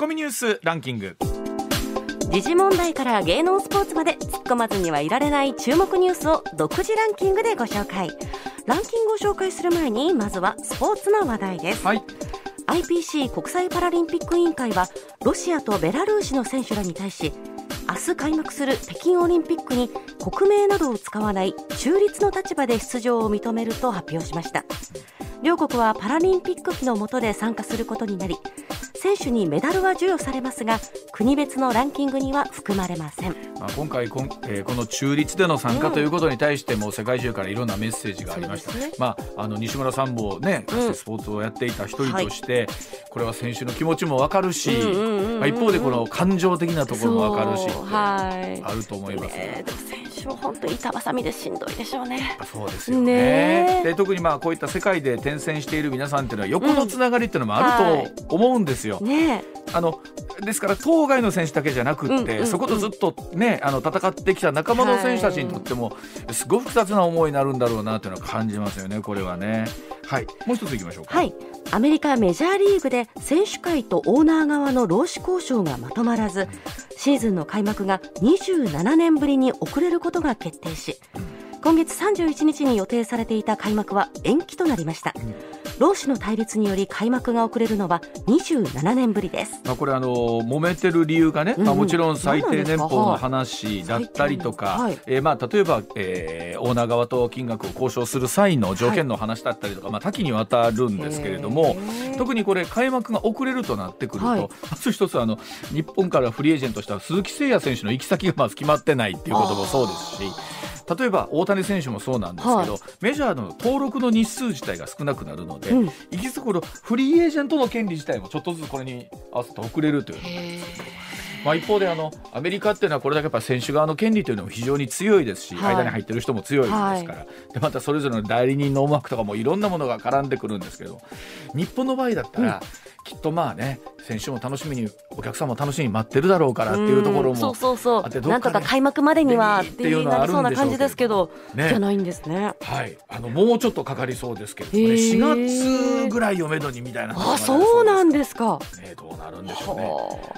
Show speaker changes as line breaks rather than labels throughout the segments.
コミニュースランキング。
時事問題から芸能スポーツまで突っ込まずにはいられない注目ニュースを独自ランキングでご紹介。ランキングを紹介する前にまずはスポーツの話題です、
はい。
IPC 国際パラリンピック委員会はロシアとベラルーシの選手らに対し明日開幕する北京オリンピックに国名などを使わない中立の立場で出場を認めると発表しました。両国はパラリンピック旗の下で参加することになり選手にメダルは授与されますが国別のランキングには含まれません。
まあ、今回こん、えーこの中立での参加ということに対しても世界中からいろんなメッセージがありました、
ね。
まあ、あの西村さんもねかつてスポーツをやっていた一人として、これは選手の気持ちも分かるし、
うんうんうんうん
まあ、一方でこの感情的なところも分かるしあると思います
えでも本当に板挟みでしんどいでしょうね。
そうですよね。で特にまあこういった世界で転戦している皆さんっていうのは横のつながりっていうのもあると思うんですよ。
ね
あのですから当該の選手だけじゃなくって、
うん。うんうん
そことずっとねあの戦ってきた仲間の選手たちにとっても、すごく複雑な思いになるんだろうなというのは感じますよねこれはね。はい。もう一ついきましょうか。
はい。アメリカメジャーリーグで選手会とオーナー側の労使交渉がまとまらずシーズンの開幕が27年ぶりに遅れることが決定し今月31日に予定されていた開幕は延期となりました。労使の対立により開幕が遅れるのは27年ぶりです。
まあ、これあの揉めてる理由がね、
うん
まあ、もちろん最低年俸の
はい
話だったりとか、
最低
えーまあ、例えば、えーオーナー側と金額を交渉する際の条件の話だったりとか、まあ、多岐にわたるんですけれども特にこれ開幕が遅れるとなってくると、
はい。
まず一つあの日本からフリーエージェントした鈴木誠也選手の行き先がまず決まってないっていうこともそうですし。例えば大谷選手もそうなんですけど、
はい。
メジャーの登録の日数自体が少なくなるので、
うん。
行き着くとフリーエージェントの権利自体もちょっとずつこれに合わせて遅れるというのがあるんです。けど。まあ、一方であのアメリカっていうのはこれだけやっぱ選手側の権利というのも非常に強いですし、
はい。
間に入ってる人も強いですから、でまたそれぞれの代理人の思惑とかもいろんなものが絡んでくるんですけど日本の場合だったら、きっとまあね選手も楽しみにお客さんも楽しみに待ってるだろうからっていうところも
んそうそうそう。なんとか開幕までにはっていう
のは
なりそうな
あるんでしょうけど。
感じですけど
ね。
じゃないんですね。
はい、あのもうちょっとかかりそうですけれどもね
へー。
4月ぐらいをめどにみたいな
あそうなん
で
ですか。
すねどうなるんでしょうね。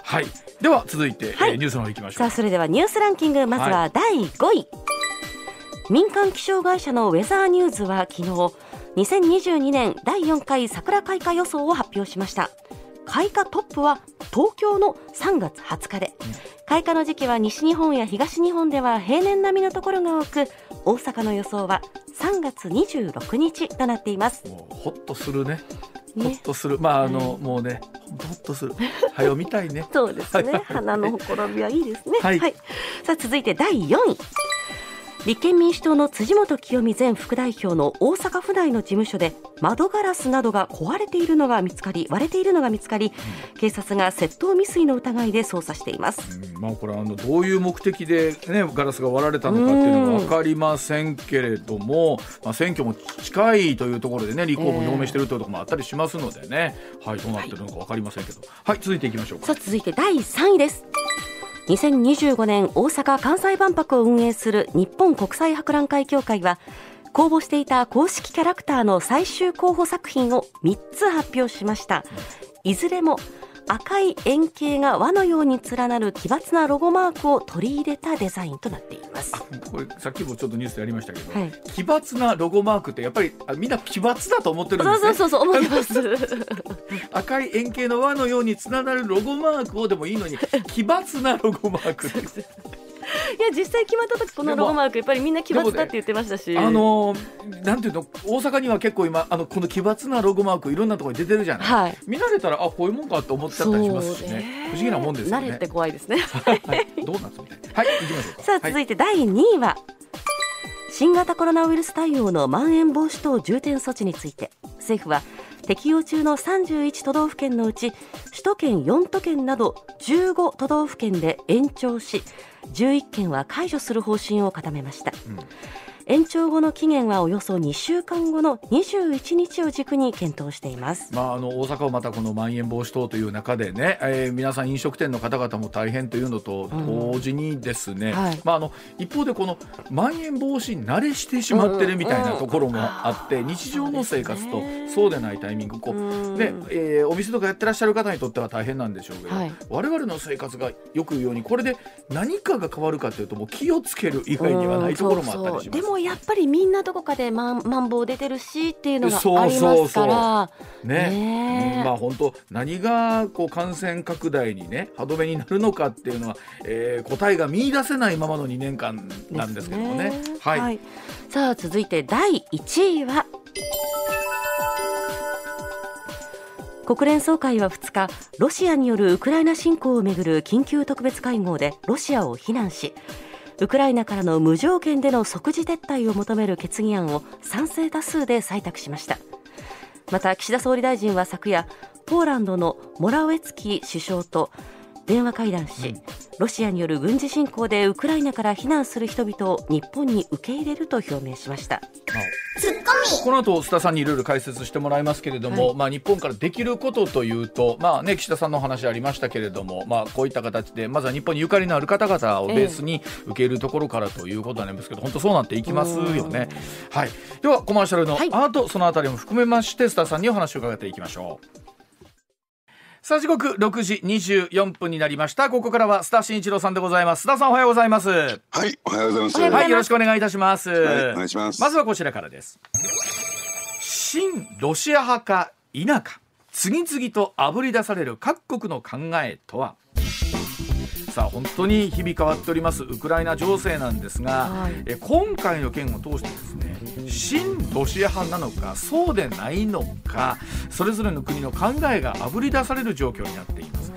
は
い。では続いて、
はい。
えーニュースの方行きましょう。
さあそれではニュースランキング。まずは第5位、民間気象会社のウェザーニューズは昨日2022年第4回桜開花予想を発表しました。開花トップは東京の3月20日で、開花の時期は西日本や東日本では平年並みのところが多く大阪の予想は3月26日となっています。
ほっとするね。
ね。
ほっとする。まああの、もうねほっとする。はよみたいね。
そうですね。花のほころびはいいですね。
はい。
さあ続いて第4位。立憲民主党の辻元清美前副代表の大阪府内の事務所で窓ガラスなどが壊れているのが見つかり割れているのが見つかり警察が窃盗未遂の疑いで捜査しています。
うん。まあこれあのどういう目的で、ね、ガラスが割られたのかっていうのは分かりませんけれども、まあ、選挙も近いというところでね立候補を表明しているというところもあったりしますのでね、はい、どうなってるのか分かりませんけど、はい、続いていきましょうか。
さあ続いて第3位です2025年大阪・関西万博を運営する日本国際博覧会協会は公募していた公式キャラクターの最終候補作品を3つ発表しました。いずれも赤い円形が輪のように連なる奇抜なロゴマークを取り入れたデザインとなっています。
これさっきもちょっとニュースでやりましたけど、
はい。
奇抜なロゴマークってやっぱりあみんな奇抜だと思ってるん
そう
ですね。
そうそうそう思ってます。
赤い円形の輪のようにつながるロゴマークをでもいいのに奇抜なロゴマークって
いや実際決まった時このロゴマークやっぱりみんな奇抜だって言ってましたし。
あのーなんていうの大阪には結構今あのこの奇抜なロゴマークいろんなところに出てるじゃない、
はい。
見慣れたらあこういうもんかって思っちゃったりしますしね。不思議なもんですよね。
慣れて怖いですね。
はい、ドーナツみたいなはい行きましょうか。
さあ続いて第2位は、新型コロナウイルス対応のまん延防止等重点措置について。政府は適用中の31都道府県のうち首都圏4都県など15都道府県で延長し11件は解除する方針を固めました、延長後の期限はおよそ2週間後の21日を軸に検討しています、
まあ、あの大阪はまたこのまん延防止等という中でね、えー、皆さん飲食店の方々も大変というのと同時にですね、うん。はい、まあ、あの一方でこのまん延防止慣れしてしまってるみたいなところもあって、日常の生活とそうでないタイミングこう、ね。えー、お店とかやってらっしゃる方にとっては大変なんでしょうけど、はい、我々の生活がよく言うようにこれで何かが変わるかというともう気をつける以外にはないところもあったりします。
でもやっぱりみんなどこかでまんまん防出てるしっていうのがありますから。
ね、ね、まあ本当何がこう感染拡大にね歯止めになるのかっていうのは、えー、答えが見出せないままの2年間なんですけどもね。ね。はい、はい、
さあ続いて第1位は。国連総会は2日ロシアによるウクライナ侵攻をめぐる緊急特別会合でロシアを非難しウクライナからの無条件での即時撤退を求める決議案を賛成多数で採択しました。また岸田総理大臣は昨夜ポーランドのモラウェツキ首相と電話会談し、ロシアによる軍事侵攻でウクライナから避難する人々を日本に受け入れると表明しました。
この後須田さんにいろいろ解説してもらいますけれども、はい、まあ、日本からできることというと、まあね、岸田さんの話ありましたけれども、まあ、こういった形でまずは日本にゆかりのある方々をベースに受け入れるところからということなんですけど、本当そうなっていきますよね。はい、ではコマーシャルのアート、はい、そのあたりも含めまして須田さんにお話を伺っていきましょう。さあ時刻六時二十四分になりました。ここからは須田慎一郎さんでございます。須田さんおはようございます。は
いおはようございます。
はいよろしくお願いいたします、
はい、お願いします。
まずはこちらからです。新ロシア派か否か次々とあぶり出される各国の考えとは？さあ本当に日々変わっておりますウクライナ情勢なんですが、はい、え今回の件を通してですね親ロシア派なのかそうでないのかそれぞれの国の考えがあぶり出される状況になっています。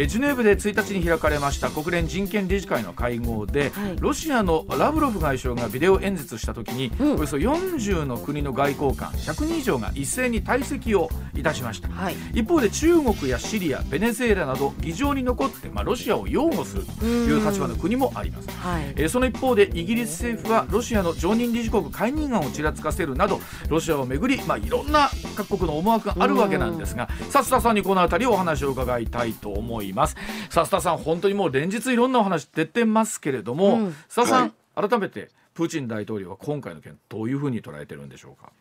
えジュネーブで1日に開かれました国連人権理事会の会合で、はい、ロシアのラブロフ外相がビデオ演説した時に、うん、およそ40の国の外交官100人以上が一斉に退席をいたしました、はい、一方で中国やシリアベネズエラなど議場に残って、まあ、ロシアを擁護するという立場の国もあります、はい、えその一方でイギリス政府はロシアの常任理事国解任案をちらつかせるなどロシアをめぐり、まあ、いろんな各国の思惑があるわけなんですがさ須田さんにこの辺りお話を伺いたいと思いますさあ須田さん本当にもう連日いろんなお話出てますけれども、うん、須田さん、はい、改めてプーチン大統領は今回の件どういうふうに捉えてるんでしょうか？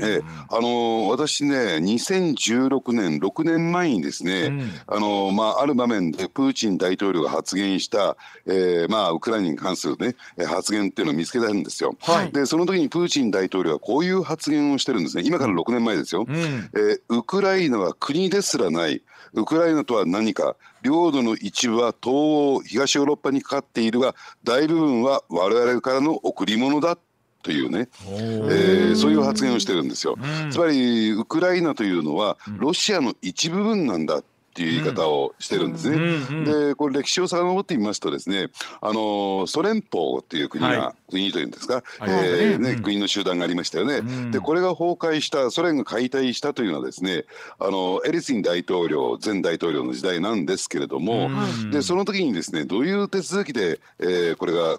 ええ、あのー、私ね、2016年、6年前にですね、うん、あのー、まあ、ある場面でプーチン大統領が発言した、えー、まあ、ウクライナに関するね、発言っていうのを見つけたんですよ。はい、で、その時にプーチン大統領はこういう発言をしてるんですね。今から6年前ですよ。うん、えウクライナは国ですらない。ウクライナとは何か領土の一部は東欧東ヨーロッパにかかっているが大部分は我々からの贈り物だというね、えー、そういう発言をしてるんですよ。つまりウクライナというのはロシアの一部分なんだっていう言い方をしてるんですね。でこれ歴史を遡ってみますとですねあのソ連邦っていう国が、はい、国というんですか、えーね、国の集団がありましたよね。でこれが崩壊したソ連が解体したというのはですねあのエリツィン大統領前大統領の時代なんですけれども、でその時にですねどういう手続きで、えー、これが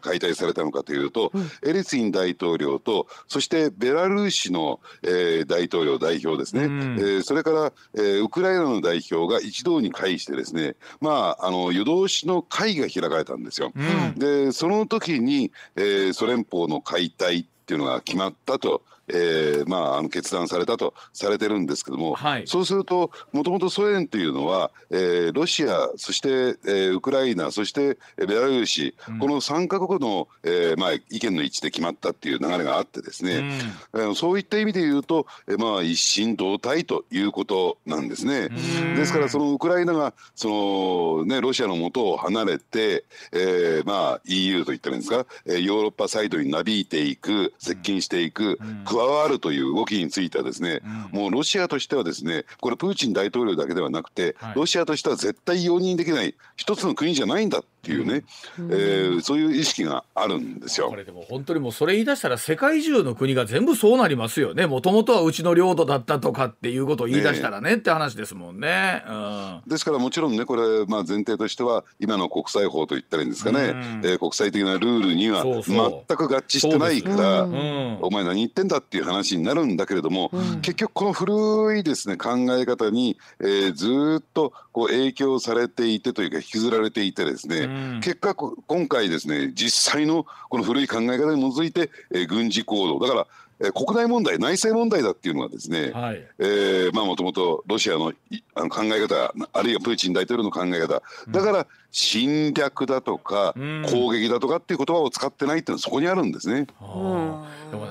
解体されたのかというと、エリツィン大統領とそしてベラルーシの、えー、大統領代表ですね、えー、それから、えー、ウクライナの代表表が一堂に会してですねまああの夜通しの会が開かれたんですよ。うん、でその時に、えー、ソ連邦の解体っていうのが決まったとえー、まあ、あの決断されたとされてるんですけども、はい、そうするともともとソ連というのは、えー、ロシアそして、えー、ウクライナそしてベラルーシ、うん、この3か国の、えーまあ、意見の一致で決まったっていう流れがあってですね、うん、そういった意味で言うと、えー、まあ、一心同体ということなんですね。ですからそのウクライナがその、ね、ロシアのもとを離れて、えーまあ、EU といったらいいんですか、えー、ヨーロッパサイドになびいていく接近していく、うん加わるという動きについてはですね、うん、もうロシアとしてはですねこれプーチン大統領だけではなくて、はい、ロシアとしては絶対容認できない一つの国じゃないんだっっていうね、うん、えー、そういう意識があるんですよ。
これでも本当にもうそれ言い出したら世界中の国が全部そうなりますよね。もともとはうちの領土だったとかっていうことを言い出したらね、ね、って話ですもんね、
うん。ですからもちろんねこれ、まあ、前提としては今の国際法といったらいいんですかね、うん、えー、国際的なルールには全く合致してないから、うん、お前何言ってんだっていう話になるんだけれども、結局この古いですね考え方に、えー、ずっとこう影響されていてというか引きずられていてですね、結果今回ですね実際のこの古い考え方に基づいて、えー、軍事行動だからえー、国内問題内政問題だっていうのはですね、はい、えー、まあもともとロシアのあの考え方あるいはプーチン大統領の考え方だから侵略だとか、攻撃だとかっていう言葉を使ってないっていうのはそこにあるんですね。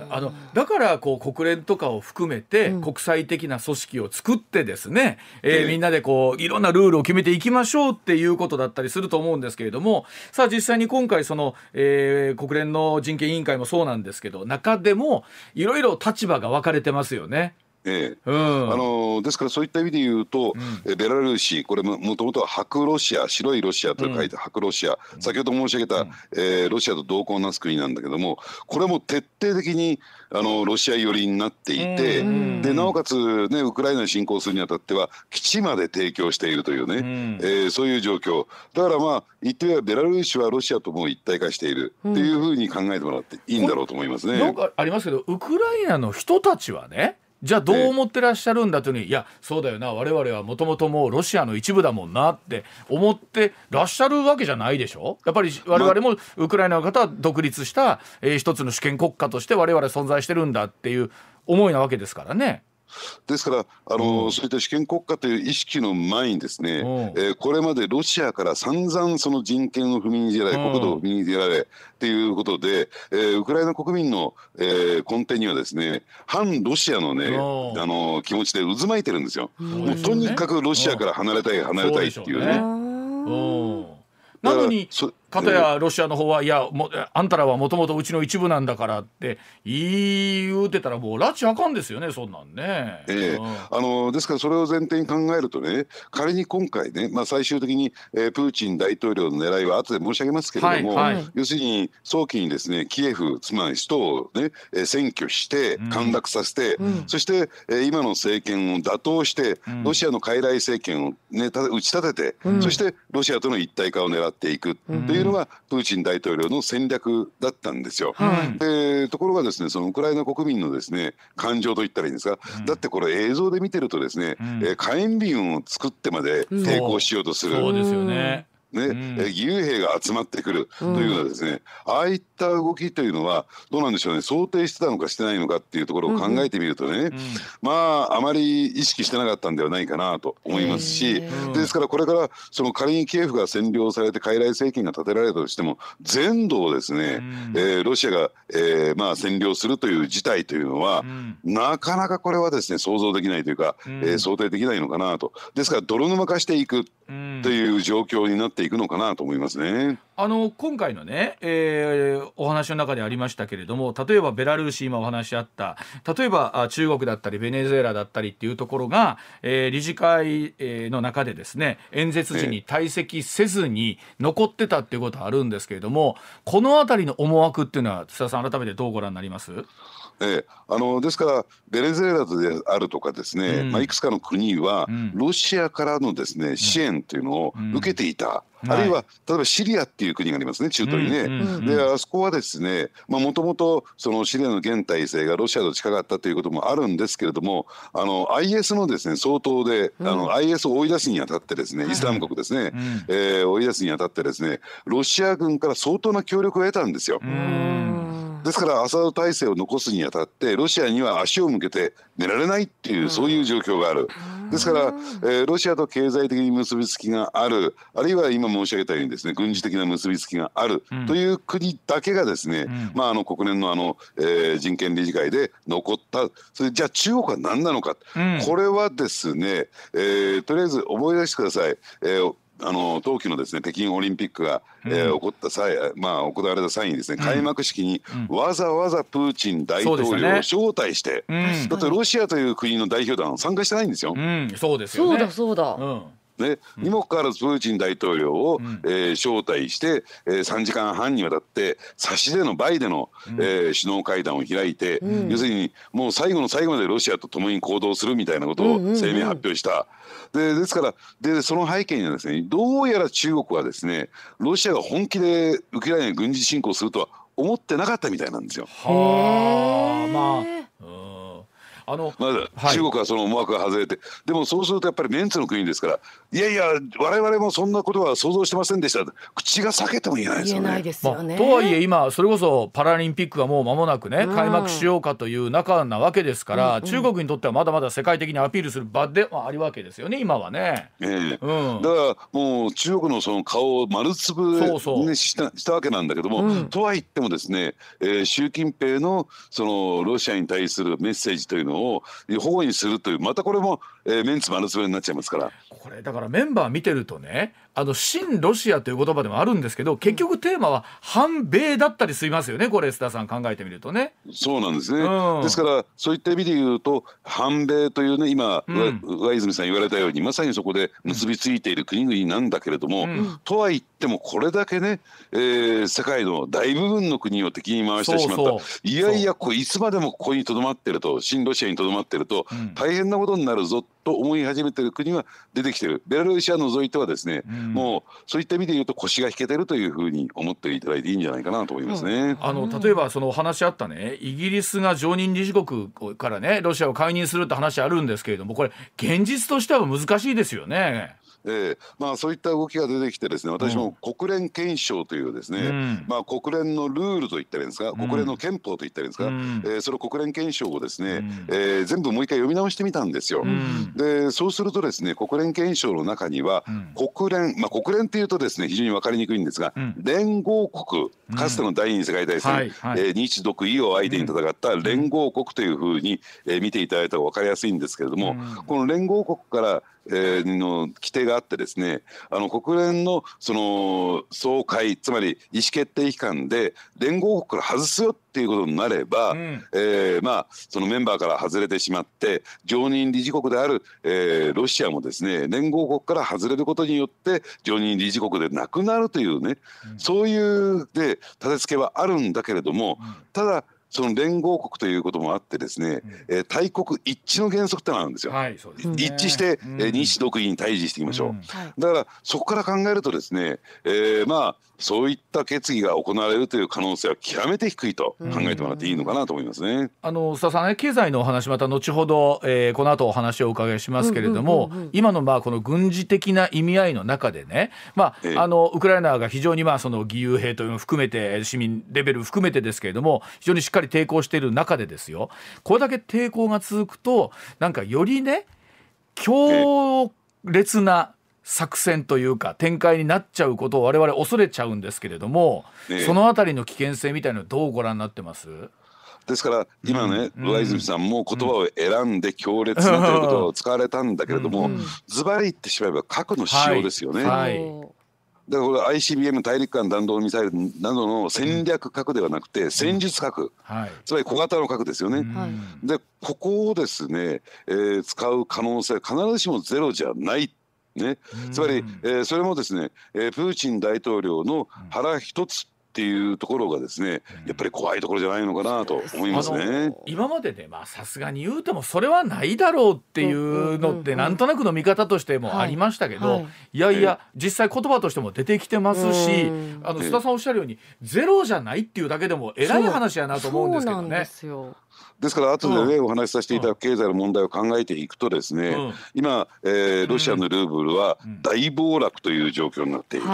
あのだからこう国連とかを含めて国際的な組織を作ってですね、うん、えー、みんなでこういろんなルールを決めていきましょうっていうことだったりすると思うんですけれどもさあ実際に今回その、えー、国連の人権委員会もそうなんですけど中でもいろいろ立場が分かれてますよね。
ええ、うん、あのですからそういった意味で言うと、うん、ベラルーシこれももともとは白ロシア白いロシアと書いて白ロシア、うん、先ほど申し上げた、うん、えー、ロシアと同行なす国なんだけどもこれも徹底的にあのロシア寄りになっていて、でなおかつ、ね、ウクライナに侵攻するにあたっては基地まで提供しているというね、うん、えー、そういう状況。だからまあ言ってみればベラルーシはロシアとも一体化しているっていうふうに考えてもらっていいんだろうと思いますね。
なんかありますけどウクライナの人たちはねじゃあどう思ってらっしゃるんだというのに、いやそうだよな我々はもともともうロシアの一部だもんなって思ってらっしゃるわけじゃないでしょ？やっぱり我々もウクライナの方は独立した、えー、一つの主権国家として我々存在してるんだっていう思いなわけですからね。
ですからあの、うん、そういった主権国家という意識の前にですね、うん、えー、これまでロシアから散々その人権を踏みにじられ、うん、国土を踏みにじられっていうことで、えー、ウクライナ国民の、えー、根底にはですね反ロシアのね、あの気持ちで渦巻いてるんですよ。もうとにかくロシアから離れたい離れたいっていうね。
なのにかたやロシアの方はいやもあんたらはもともとうちの一部なんだからって言うてたらもう拉致あかんですよねそんなんね。
ええ。あのですからそれを前提に考えるとね仮に今回ね、まあ、最終的に、えー、プーチン大統領の狙いは後で申し上げますけれども、はいはい、要するに早期にですねキエフつまり首都をね、えー、占拠して陥落させて、うん、そして、えー、今の政権を打倒して、うん、ロシアの傀儡政権を、ね、打ち立てて、うん、そしてロシアとの一体化を狙っていくというのがプーチン大統領の戦略だったんですよ。はい、でところがですねそのウクライナ国民のですね感情といったらいいんですが、うん、だってこれ映像で見てるとですね、うん、えー、火炎瓶を作ってまで抵抗しようとする。
そうですよね
ね、うん、義勇兵が集まってくるというのはですね、うん、ああいった動きというのはどうなんでしょうね想定してたのかしてないのかっていうところを考えてみるとね、うん、まああまり意識してなかったんではないかなと思いますし、ですからこれからその仮にキエフが占領されて傀儡政権が立てられたとしても全土をですね、えー、ロシアが、えー、まあ占領するという事態というのは、なかなかこれはですね想像できないというか、えー、想定できないのかなと。ですから泥沼化していくという状況になっていくのかなと思いますね。
あの今回のね、えー、お話の中でありましたけれども例えばベラルーシ今お話あった例えば中国だったりベネズエラだったりっていうところが、えー、理事会の中でですね演説時に退席せずに残ってたっていうことはあるんですけれども、この辺りの思惑っていうのは津田さん改めてどうご覧になります？
ええ、あのですからベネズエラであるとかですね、うん、まあ、いくつかの国は、ロシアからのですね支援というのを受けていた。あるいは、例えばシリアっていう国がありますね中東にね。であそこはですねもともとそのシリアの現体制がロシアと近かったということもあるんですけれどもあの IS のですね相当で、あの IS を追い出すにあたってですねイスラム国ですね、えー、追い出すにあたってですねロシア軍から相当な協力を得たんですよ。ですからアサド体制を残すにあたってロシアには足を向けて寝られないっていうそういう状況がある。ですから、えー、ロシアと経済的に結びつきがあるあるいは今申し上げたようにですね軍事的な結びつきがあるという国だけがですね、うん、まあ、あの国連のあの、えー、人権理事会で残った。それじゃあ中国は何なのか、うん、これはですね、えー、とりあえず思い出してください。えーあの冬季のですね北京オリンピックが、うん、えー、起こった際、まあ、行われた際にですね、開幕式にわざわざプーチン大統領を招待して、ねうん、だってロシアという国の代表団参加してないんですよ。
うん、そうですよ、
ね、そうだそうだ、
ね、にもかかわらずプーチン大統領を、うん、えー、招待して、えー、3時間半にわたって差しでのバイでの、うん、えー、首脳会談を開いて、うん、要するにもう最後の最後までロシアと共に行動するみたいなことを声明発表した。でですからでその背景にはですねどうやら中国はですねロシアが本気でウクライナに軍事侵攻するとは思ってなかったみたいなんですよ。は
あまあ
あの、まあ、中国はその思惑が外れて、でもそうするとやっぱりメンツの国ですからいやいや我々もそんなことは想像してませんでした。口が裂けても言えないですよね。
よね。
まあ、とはいえ今それこそパラリンピックがもう間もなくね、開幕しようかという中なわけですから、うん、中国にとってはまだまだ世界的にアピールする場ではあるわけですよね今はね。
えーうん、だからもう中国のその顔を丸つぶにしたしたわけなんだけども、うん、とは言ってもですね、えー、習近平のそのロシアに対するメッセージというのを保護にするというまたこれも、えー、メンツ丸つぶになっちゃいますから。
これだからメンバー見てるとねあの新ロシアという言葉でもあるんですけど結局テーマは反米だったりしますよねこれ須田さん考えてみるとね。
そうなんですね、うん、ですからそういった意味で言うと反米というね今、うん、上泉さん言われたようにまさにそこで結びついている国々なんだけれども、うん、とは言ってもこれだけね、えー、世界の大部分の国を敵に回してしまった。いやいやこういつまでもここにとどまってると新ロシアにとどまってると大変なことになるぞと思い始めてる国は出てきてる。ベラルーシア除いてはですね、うん、もうそういった意味で言うと腰が引けてるというふうに思っていただいていいんじゃないかなと思いますね。うん、
あの例えばそのお話あったねイギリスが常任理事国からねロシアを解任するって話あるんですけれどもこれ現実としては難しいですよね。
えーまあ、そういった動きが出てきてですね私も国連憲章というですね、うん、まあ、国連のルールといったらいいんですか、うん、国連の憲法といったらいいんですか、うん、えー、その国連憲章をですね、うん、えー、全部もう一回読み直してみたんですよ。でそうするとですね国連憲章の中には、国連、まあ、国連っていうとですね非常に分かりにくいんですが、連合国かつての第二次世界大戦、はいはい、えー、日独伊を相手に戦った連合国というふうに、えー、見ていただいたら分かりやすいんですけれども、この連合国からえー、の規定があってですねあの国連のその総会つまり意思決定機関で連合国から外すよっていうことになれば、うん、えー、まあ、そのメンバーから外れてしまって常任理事国である、えー、ロシアもですね連合国から外れることによって常任理事国でなくなるというね、うん、そういうで立て付けはあるんだけれども、うん、ただその連合国ということもあってですね、うん、えー、大国一致の原則ってのがあるんですよ。はい、すね、一致して、うん、えー、日独位に対峙していきましょう。うん、だからそこから考えるとですね、えー、まあそういった決議が行われるという可能性は極めて低いと考えてもらっていいのかなと思いますね。
あの須田さんね経済のお話また後ほど、えー、この後お話をお伺いしますけれども、今のまあこの軍事的な意味合いの中でね、まあ、えー、あのウクライナが非常にまあその義勇兵というのを含めて市民レベル含めてですけれども非常にしっかり抵抗している中でですよ。これだけ抵抗が続くとなんかよりね強烈な作戦というか展開になっちゃうことを我々恐れちゃうんですけれども、えそのあたりの危険性みたいなのどうご覧になってます？
ですから今ね、うん、上泉さんも言葉を選んで強烈なということを使われたんだけれども、ズバリ言ってしまえば核の使用ですよね。はい。はいだからこれ ICBM 大陸間弾道ミサイルなどの戦略核ではなくて戦術核、はい、つまり小型の核ですよね。でここをですね、えー、使う可能性必ずしもゼロじゃない。ね、つまり、えー、それもですね、えー、プーチン大統領の腹一つっていうところがですね、やっぱり怖いところじゃないのかなと思いますね。
今まででまあさすがに言うてもそれはないだろうっていうのってなんとなくの見方としてもありましたけど、はいはい、いやいや実際言葉としても出てきてますし、あの須田さんおっしゃるようにゼロじゃないっていうだけでも偉い話やなと思うんですけどね。
ですから後でね、お話しさせていただく経済の問題を考えていくとですね、うん、今、えー、ロシアのルーブルは大暴落という状況になっている、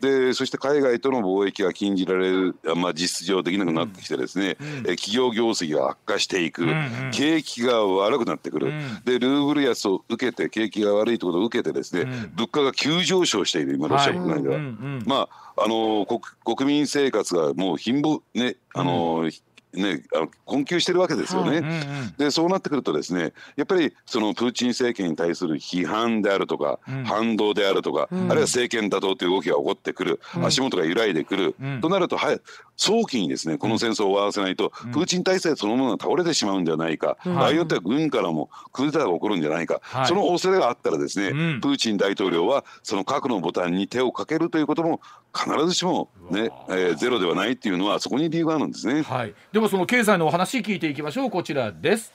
でそして海外との貿易が禁じられる、まあ、実質上できなくなってきてですね、うん、え企業業績が悪化していく、うん、景気が悪くなってくる、でルーブル安を受けて景気が悪いということを受けてですね、物価が急上昇している今ロシア国内では。まああの国民生活がもう貧乏ねあの、ね、あの困窮してるわけですよね。うんうん、でそうなってくるとですねやっぱりそのプーチン政権に対する批判であるとか、うん、反動であるとか、うん、あるいは政権打倒という動きが起こってくる、足元が揺らいでくる、となるとはい早期にですねこの戦争を終わらせないと、うん、プーチン体制そのものが倒れてしまうんじゃないか、うん、場合によっては軍からもクーデターが起こるんじゃないか、はい、その恐れがあったらですね、うん、プーチン大統領はその核のボタンに手をかけるということも必ずしもね、えー、ゼロではないっていうのはそこに理由があるんですね。
はい、ではその経済のお話聞いていきましょう。こちらです。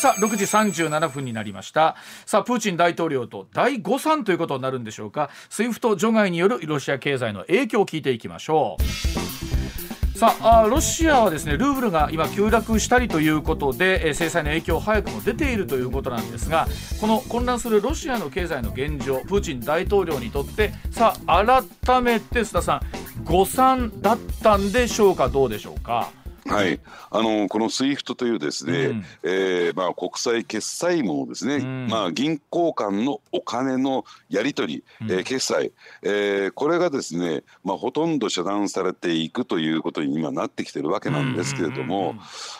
さあ6時37分になりました。さあプーチン大統領と第誤算ということになるんでしょうか。SWIFT 除外によるロシア経済の影響を聞いていきましょうさあロシアはですねルーブルが今急落したりということでえ制裁の影響早くも出ているということなんですがこの混乱するロシアの経済の現状プーチン大統領にとってさあ改めて須田さん誤算だったんでしょうか？どうでしょうか？
はい、あのこの SWIFT というですね、うん、えー、まあ、国際決済網ですね、うん、まあ、銀行間のお金のやり取り、うん、えー、決済、えー、これがですね、まあ、ほとんど遮断されていくということに今なってきてるわけなんですけれども、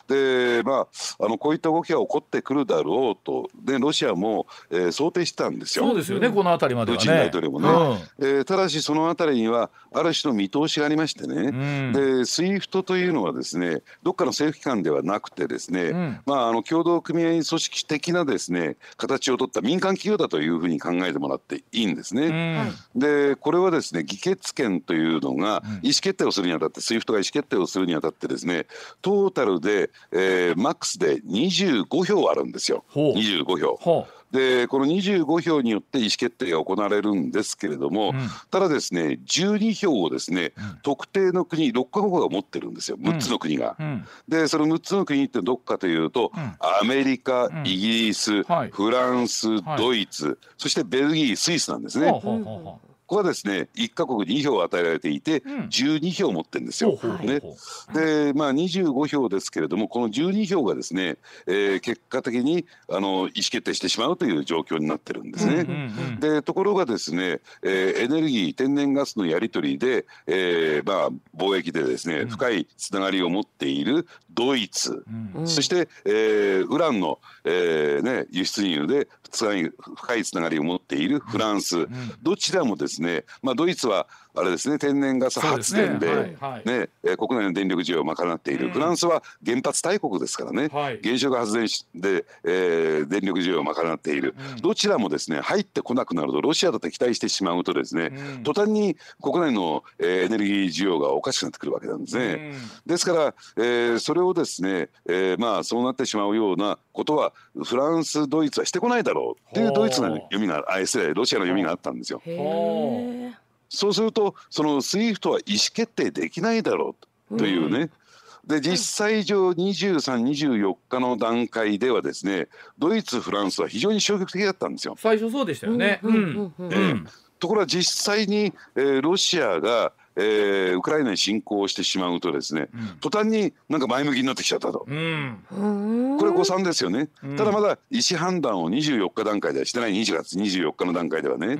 でまあ、あのこういった動きが起こってくるだろうとでロシアも、えー、想定したんですよ。
そうですよねこの辺りまでは、ね、
プーチン大統領もね、うん、えー、ただしその辺りにはある種の見通しがありましてね、うん、で SWIFT というのはですねどっかの政府機関ではなくてですね、うん、まあ、あの共同組合組織的なですね形を取った民間企業だというふうに考えてもらっていいんですね。うん、でこれはですね議決権というのが意思決定をするにあたって SWIFT が意思決定をするにあたってですねトータルで、えー、マックスで25票あるんですよ。25票。でこの25票によって意思決定が行われるんですけれども、うん、ただですね12票をですね、うん、特定の国6か国が持ってるんですよ6つの国が。うん、でその6つの国ってどっかというと、アメリカ、イギリス、はい、フランス、ドイツ、そしてベルギースイスなんですね。ここはですね1か国2票与えられていて、うん、12票持ってるんですよ。ね、でまあ25票ですけれどもこの12票がですね、えー、結果的にあの意思決定してしまうという状況になってるんですね。でところがですね、えー、エネルギー天然ガスのやり取りで、えー、まあ貿易でですね、深いつながりを持っているドイツ、うん、そして、えー、ウランの、えーね、輸出入で深いつながりを持っているフランス、うん、どちらもですね、ね。まあ、ドイツはあれですね天然ガス発電でね、はいはい、国内の電力需要を賄っている、うん、フランスは原発大国ですからね、はい、原子力発電で、えー、電力需要を賄っている、うん、どちらもですね入ってこなくなるとロシアと敵対してしまうとですね、うん、途端に国内の、えー、エネルギー需要がおかしくなってくるわけなんですね。ですから、えー、それをですね、えー、まあそうなってしまうようなことはフランスドイツはしてこないだろうっていうドイツの読みがあ失礼ロシアの読みがあったんですよ。そうするとその SWIFT は意思決定できないだろうというね、うん、で実際上23、24日の段階ではですねドイツ、フランスは非常に消極的だったんですよ。
最初そうでしたよね、
ところが実際に、えー、ロシアがえー、ウクライナに侵攻してしまうとですね、うん、途端になんか前向きになってきちゃったと、うん、これ誤算ですよね、うん、ただまだ意思判断を24日段階ではしてない。2月24日の段階ではね、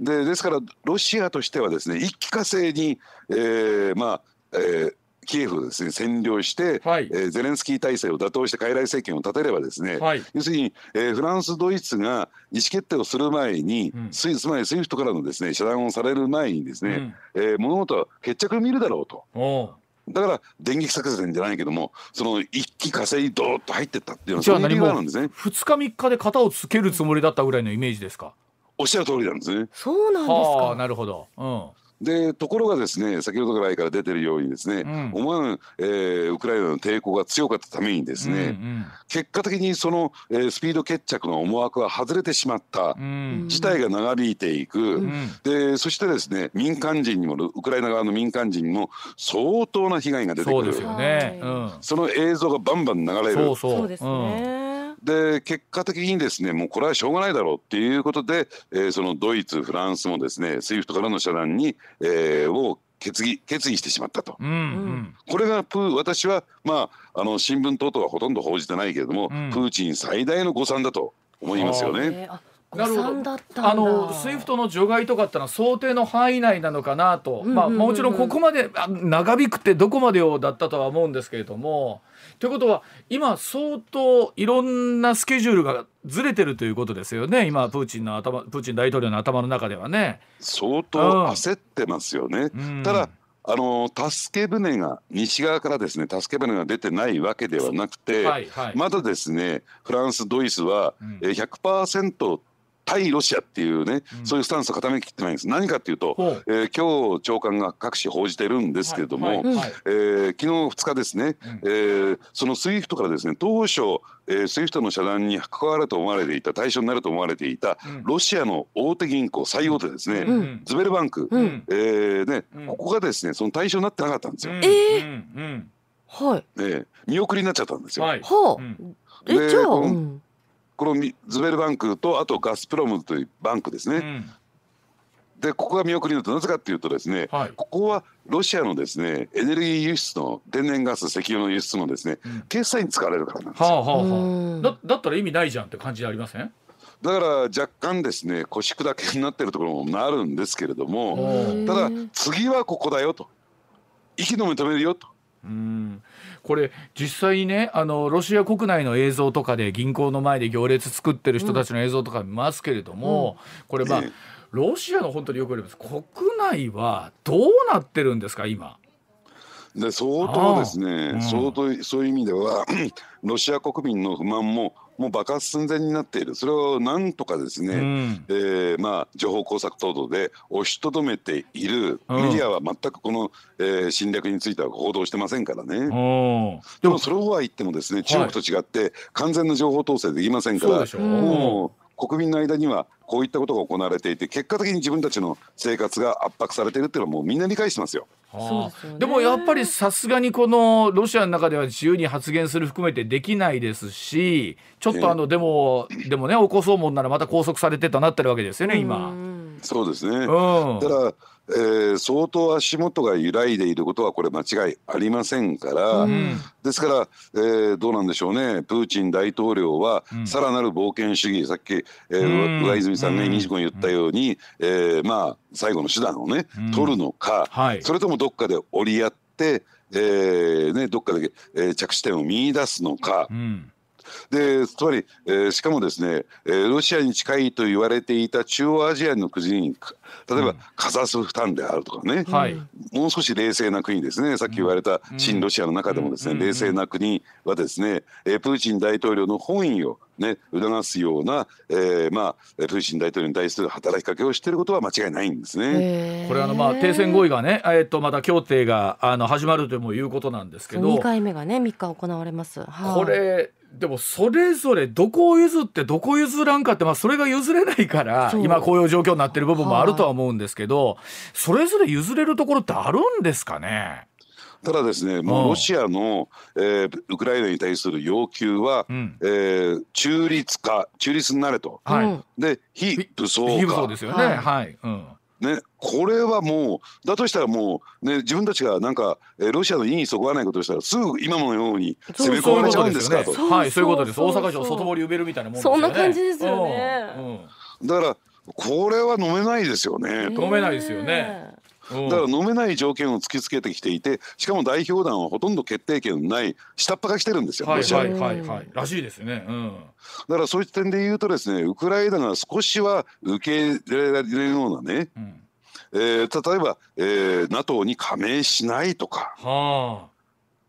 でですからロシアとしてはですね一気呵成に、えー、まあ、えーキエフをですね占領して、はい、えー、ゼレンスキー体制を打倒して傀儡政権を立てればですね、はい、要するに、えー、フランスドイツが意思決定をする前に、うん、つまり SWIFT からのですね遮断をされる前にですね、うん、えー、物事は決着を見るだろうと。だから電撃作戦じゃないけどもその一気火星ドーッと入ってったっていうのはそういう理由なんですね。
2日3日で型をつけるつもりだったぐらいのイメージですか？
おっしゃる通りなんですね。
そうなんですか？
なるほど。うん。
でところがですね先ほどぐらいから出てるようにですね、うん、思わぬ、えー、ウクライナの抵抗が強かったためにですね、うんうん、結果的にその、えー、スピード決着の思惑は外れてしまった、うん、事態が長引いていく、うん、でそしてですね民間人にもウクライナ側の民間人にも相当な被害が出てくる。
そうですよね、
その映像がバンバン流れる。
そうそう。ですね
で結果的にですねもうこれはしょうがないだろうっていうことで、えー、そのドイツフランスもですね SWIFT からの遮断に、えー、を決議決議してしまったと、うんうん、これがプー私はまああの新聞等々はほとんど報じてないけれども、うん、プーチン最大の誤算だと思いますよね。
なるほ
ど。あの SWIFT の除外とかってのは想定の範囲内なのかなと、まあ、もちろんここまで長引くってどこまでよだったとは思うんですけれども。ということは今相当いろんなスケジュールがずれてるということですよね。今プーチンの頭プーチン大統領の頭の中ではね。
相当焦ってますよね、うん、ただあの助け舟が西側からですね助け舟が出てないわけではなくて、はいはい、まだですねフランスドイツは、うん、100%対ロシアっていうね、うん、そういうスタンスを固めきってないんです。何かっていうと、えー、今日長官が各紙報じてるんですけれども、はい。はい。はい、えー、昨日2日ですね、うん、えー、その SWIFT からですね当初、えー、 SWIFT の遮断に関わると思われていた対象になると思われていた、うん、ロシアの大手銀行最大手ですね、うん、ズベルバンク、うん、えー、ね、ここがですねその対象になってなかったんですよ。
えー、はい、
えー、見送りになっちゃったんですよ。
はい、はあ、えじゃあ、うん
このズベルバンクとあとガスプロムというバンクですね。うん、でここが見送りのとなぜかっていうとですね、はい、ここはロシアのですねエネルギー輸出の天然ガス石油の輸出のですね、うん、決済に使われるからなんです。よ。はあは
あ、だだったら意味ないじゃんって感じありません？
だから若干ですね腰砕けになってるところもなるんですけれどもただ次はここだよと。息の認めるよと。
うん。これ実際にねあのロシア国内の映像とかで銀行の前で行列作ってる人たちの映像とか見ますけれども、うん、これまあ、ロシアの本当によく言われます。国内はどうなってるんですか今？
で相当ですね、うん、相当そういう意味では ロシア国民の不満ももう爆発寸前になっている。それをなんとかですね、うん、えー、まあ、情報工作等々で押しとどめている、メディアは全くこの、えー、侵略については報道してませんからね。でもそれは言ってもですね中国と違って完全な情報統制できませんから、もう国民の間にはこういったことが行われていて結果的に自分たちの生活が圧迫されているっていうのはもうみんな理解してますよ。
ででもやっぱりさすがにこのロシアの中では自由に発言する含めてできないですしちょっとあのでもでもね起こそうもんならまた拘束されてとなってるわけですよね今。
そうですね、うん、ただえー、相当足元が揺らいでいることはこれ間違いありませんから、うん、ですから、えー、どうなんでしょうね。プーチン大統領はさらなる冒険主義さっき、えー、上泉さんが2時間言ったように、えー、まあ最後の手段をね、取るのか、はい、それともどっかで折り合って、えーね、どっかで、えー、着地点を見出すのか。うんでつまり、えー、しかもですね、えー、ロシアに近いと言われていた中央アジアの国に例えば、カザフスタンであるとかね、もう少し冷静な国ですね。さっき言われた親ロシアの中でもですね、冷静な国はですね、えー、プーチン大統領の本意をね、促すような、えー、まあプーチン大統領に対する働きかけをしていることは間違いないんですね。
これあのまあ停戦合意がね、えー、っとまた協定があの始まるということなんですけど、
2回目がね3日行われます。は
あ、これでもそれぞれどこを譲ってどこ譲らんかって、まあ、それが譲れないから今こういう状況になってる部分もあるとは思うんですけど、それぞれ譲れるところってあるんですかね？
ただですね、もうロシアの、えー、ウクライナに対する要求は、うん、えー、中立化、中立になれと。はい、で、非武装化。非武装
ですよね。はい。はい、うん
ね、これはもうだとしたらもう、ね、自分たちがなんか、えー、ロシアの意にそぐわないことをしたらすぐ今のように攻め込まれちゃうんですかと。
はいそういうことです大阪城外堀埋めるみたいなもんですよ
ね。そんな感じですよね。
うん、だからこれは飲めないですよね。
飲めないですよね。
だから飲めない条件を突きつけてきていてしかも代表団はほとんど決定権ない下っ端が来てるんですよ、
はいはいはいはい、らしいですね、うん、
だからそういった点で言うとですねウクライナが少しは受け入れられるようなね、うん。えー、例えば、えー、NATO に加盟しないとか。はあ。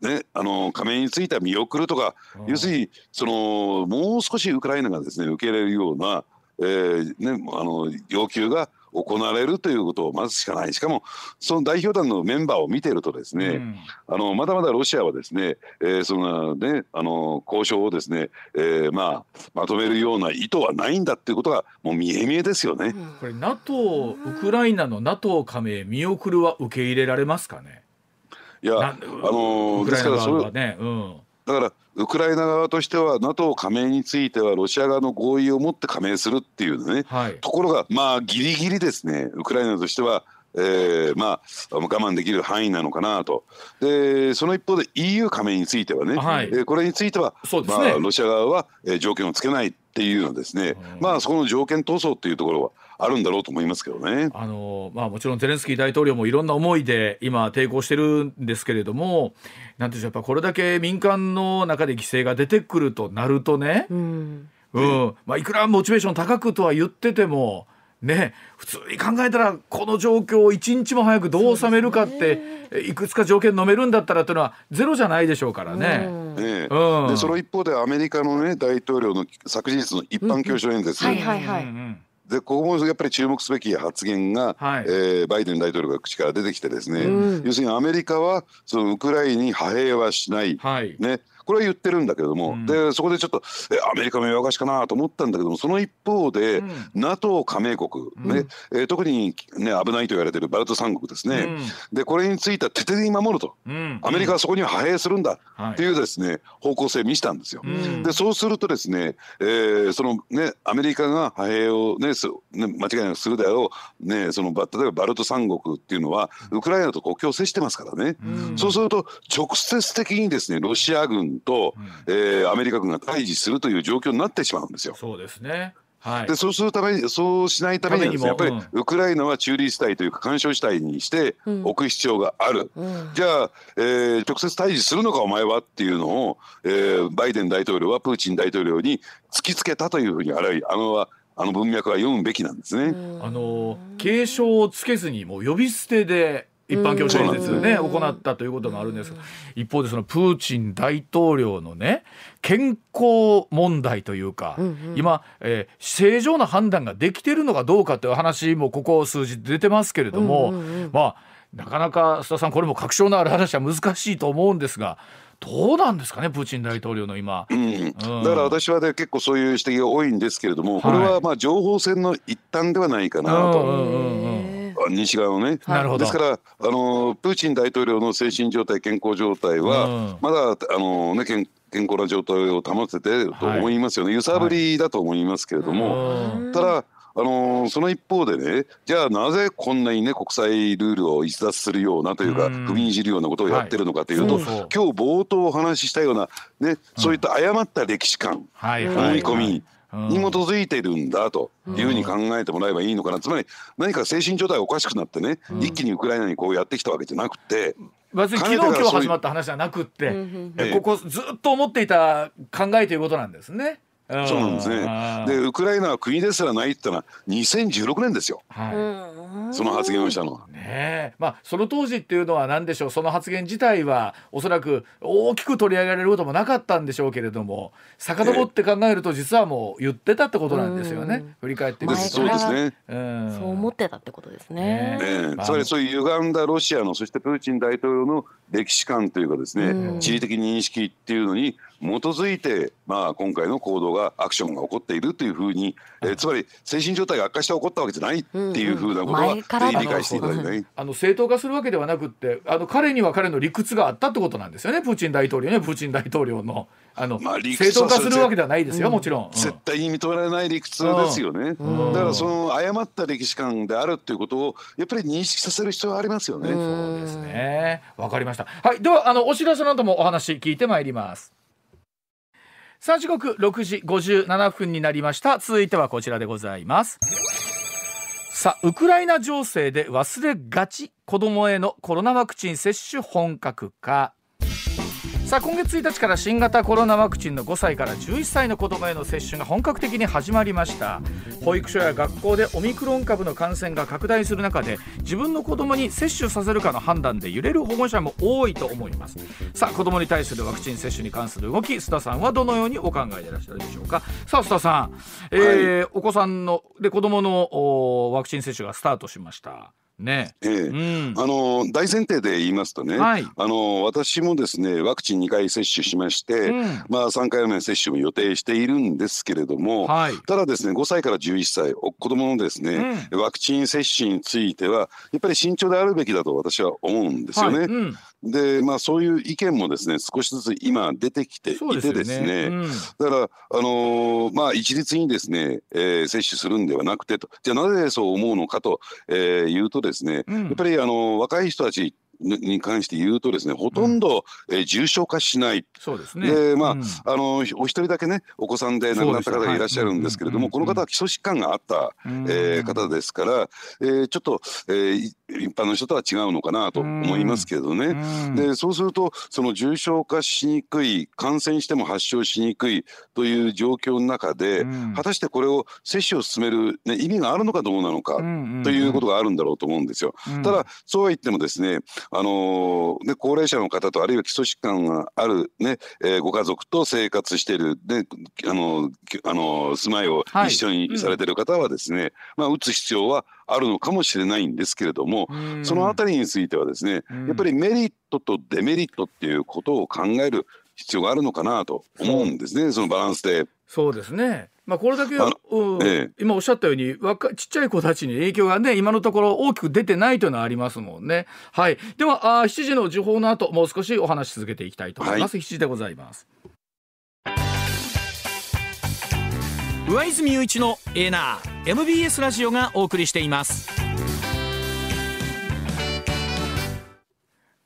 ね、あの加盟については見送るとか、要するにそのもう少しウクライナがですね受け入れるような、えーね、あの要求が行われるということをまずしかないしかもその代表団のメンバーを見てるとですね、うん、あのまだまだロシアはですね、えー、そのねあの交渉をですね、えー、まあまとめるような意図はないんだっていうことがもう見え見えですよね。
これ NATO ウクライナの NATO 加盟見送るは受け入れられますかね？
いやあの
ですからそれはね、うん、
だからウクライナ側としては NATO 加盟についてはロシア側の合意を持って加盟するっていうね、はい、ところがまあギリギリですね。ウクライナとしてはえー、まあ我慢できる範囲なのかなと。でその一方で EU 加盟についてはね、はい、えー、これについては、ね、まあ、ロシア側は、えー、条件をつけないっていうのですね、うん、まあそこの条件闘争っていうところはあるんだろうと思いますけどね。
あのまあ、もちろんゼレンスキー大統領もいろんな思いで今抵抗してるんですけれどもなんていうやっぱこれだけ民間の中で犠牲が出てくるとなるとね、うん、うん、まあ、いくらモチベーション高くとは言っててもね普通に考えたらこの状況を一日も早くどう収めるかって、ね、いくつか条件飲めるんだったらというのはゼロじゃないでしょうからね。うん。
ねうん、でその一方でアメリカの、ね、大統領の昨日の一般教書演説、はいはいはいでここもやっぱり注目すべき発言が、はい、えー、バイデン大統領が口から出てきてですね、うん、要するにアメリカはそのウクライナに派兵はしない、はい、ね、これは言ってるんだけれども、うん、でそこでちょっとえアメリカも弱かしかなと思ったんだけどもその一方で、うん、NATO 加盟国、ねえー、特に、ね、危ないと言われてるバルト三国ですね、でこれについては徹底的に守ると、アメリカはそこには派兵するんだっていうですね、方向性を見せたんですよ。でそうするとですね、えー、そのねアメリカが派兵をねすね間違いなくするであろうねその例えばバルト三国っていうのはウクライナと国境を接してますからね、そうすると直接的にですねロシア軍と、うん、えー、アメリカ軍が対峙するという状況になってしまうんですよ。
そうですね。は
い、でそうするためにそうしないためにはです、ね、やっぱりウクライナは中立地帯というか干渉地帯にしておく必要がある、うん、じゃあ、えー、直接対峙するのかお前はっていうのを、えー、バイデン大統領はプーチン大統領に突きつけたというふうにあるあのあの文脈は読むべきなんですね。
あの警鐘をつけずにもう呼び捨てで一般教書演説ね、行ったということがあるんです一方でそのプーチン大統領のね健康問題というか、うんうん、今、えー、正常な判断ができてるのかどうかという話もここ数字出てますけれども、うんうんうん、まあなかなか須田さんこれも確証のある話は難しいと思うんですがどうなんですかねプーチン大統領の今、うん、
だから私はね結構そういう指摘が多いんですけれども、これはまあ情報戦の一端ではないかなと。うんうんうん西側のね。なるほど。ですからあのプーチン大統領の精神状態健康状態は、まだあのね健健康な状態を保ててると思いますよね、はい、揺さぶりだと思いますけれども、はい、ただあのー、その一方でねじゃあなぜこんなにね国際ルールを逸脱するようなというか踏みにじるようなことをやってるのかというと、はい、今日冒頭お話ししたような、ね、そういった誤った歴史観、思い込み、に基づいているんだというふうに考えてもらえばいいのかな、つまり何か精神状態がおかしくなってね、一気にウクライナにこうやってきたわけじゃなくて。
別に昨日今日始まった話じゃなくって、ここずっと思っていた考えということなんですね。
そうなんですね。で、ウクライナは国ですらないってのは2016年ですよ。はい、その発言をしたのは。
ねまあその当時っていうのは何でしょう？その発言自体はおそらく大きく取り上げられることもなかったんでしょうけれども遡って考えると実はもう言ってたってことなんですよね。振り返ってみると。
そうですね。
そう思ってたってことですね。
ねつまりそういう歪んだロシアのそしてプーチン大統領の歴史観というかですね、地理的認識っていうのに基づいて、まあ、今回の行動がアクションが起こっているというふうに、えー、つまり精神状態が悪化して起こったわけじゃないっていうふうなことは、ぜひ理解していただきたい。
あの正当化するわけではなくってあの彼には彼の理屈があったってことなんですよねプーチン大統領ねプーチン大統領の。あの、まあ、正当化するわけではないですよ、もちろん、
絶対に認められない理屈ですよね、だからその誤った歴史観であるっていうことをやっぱり認識させる必要がありますよね。
そうですね。わかりました。はいではあのお知らせなどもお話聞いてまいりますさあ時刻6時57分になりました。続いてはこちらでございます。さあウクライナ情勢で忘れがち。子どもへのコロナワクチン接種本格化。さあ今月1日から新型コロナワクチンの5歳から11歳の子どもへの接種が本格的に始まりました。保育所や学校でオミクロン株の感染が拡大する中で自分の子どもに接種させるかの判断で揺れる保護者も多いと思います。さあ子どもに対するワクチン接種に関する動き須田さんはどのようにお考えでいらっしゃるでしょうか？さあ須田さん、えー、はい、お子さんので子どものワクチン接種がスタートしましたね。え
え、うん、あの大前提で言いますとね、はい、あの私もですねワクチン2回接種しまして、うん、まあ、3回目の接種も予定しているんですけれども、はい、ただですね5歳から11歳子どものですね、うん、ワクチン接種についてはやっぱり慎重であるべきだと私は思うんですよね。はいでまあそういう意見もですね少しずつ今出てきていてですね、ね。うん、だからあのー、まあ一律にですね、えー、接種するんではなくてと。じゃあなぜそう思うのかと、えー、言うとですね、うん、やっぱりあの若い人たちに関して言うとですねほとんど、うん、えー、重症化しない。
そうですね。で
まあ、うん、あのお一人だけねお子さんで亡くなった方がい。らっしゃるんですけれども、この方は基礎疾患があった、えー、方ですから、えー、ちょっと、えーえ一般の人とは違うのかなと思いますけどね。でそうするとその重症化しにくい感染しても発症しにくいという状況の中で、果たしてこれを接種を進める、ね、意味があるのかどうなのかということがあるんだろうと思うんですよ。ただそうは言ってもですね、あのー、ね高齢者の方とあるいは基礎疾患があるね、えー、ご家族と生活しているねあのあの住まいを一緒にされてる方はですね、はいうん、まあ打つ必要はあるのかもしれないんですけれども、そのあたりについてはですね、やっぱりメリットとデメリットっていうことを考える必要があるのかなと思うんですね、そのバランスで。
そうですね。まあ、これだけ、ええ、今おっしゃったように若ちっちゃい子たちに影響がね今のところ大きく出てないというのはありますもんね。はい、ではあ7時の時報の後もう少しお話し続けていきたいと思います。はい、7時でございます。
上泉雄一のエーナー MBS ラジオがお送りしています。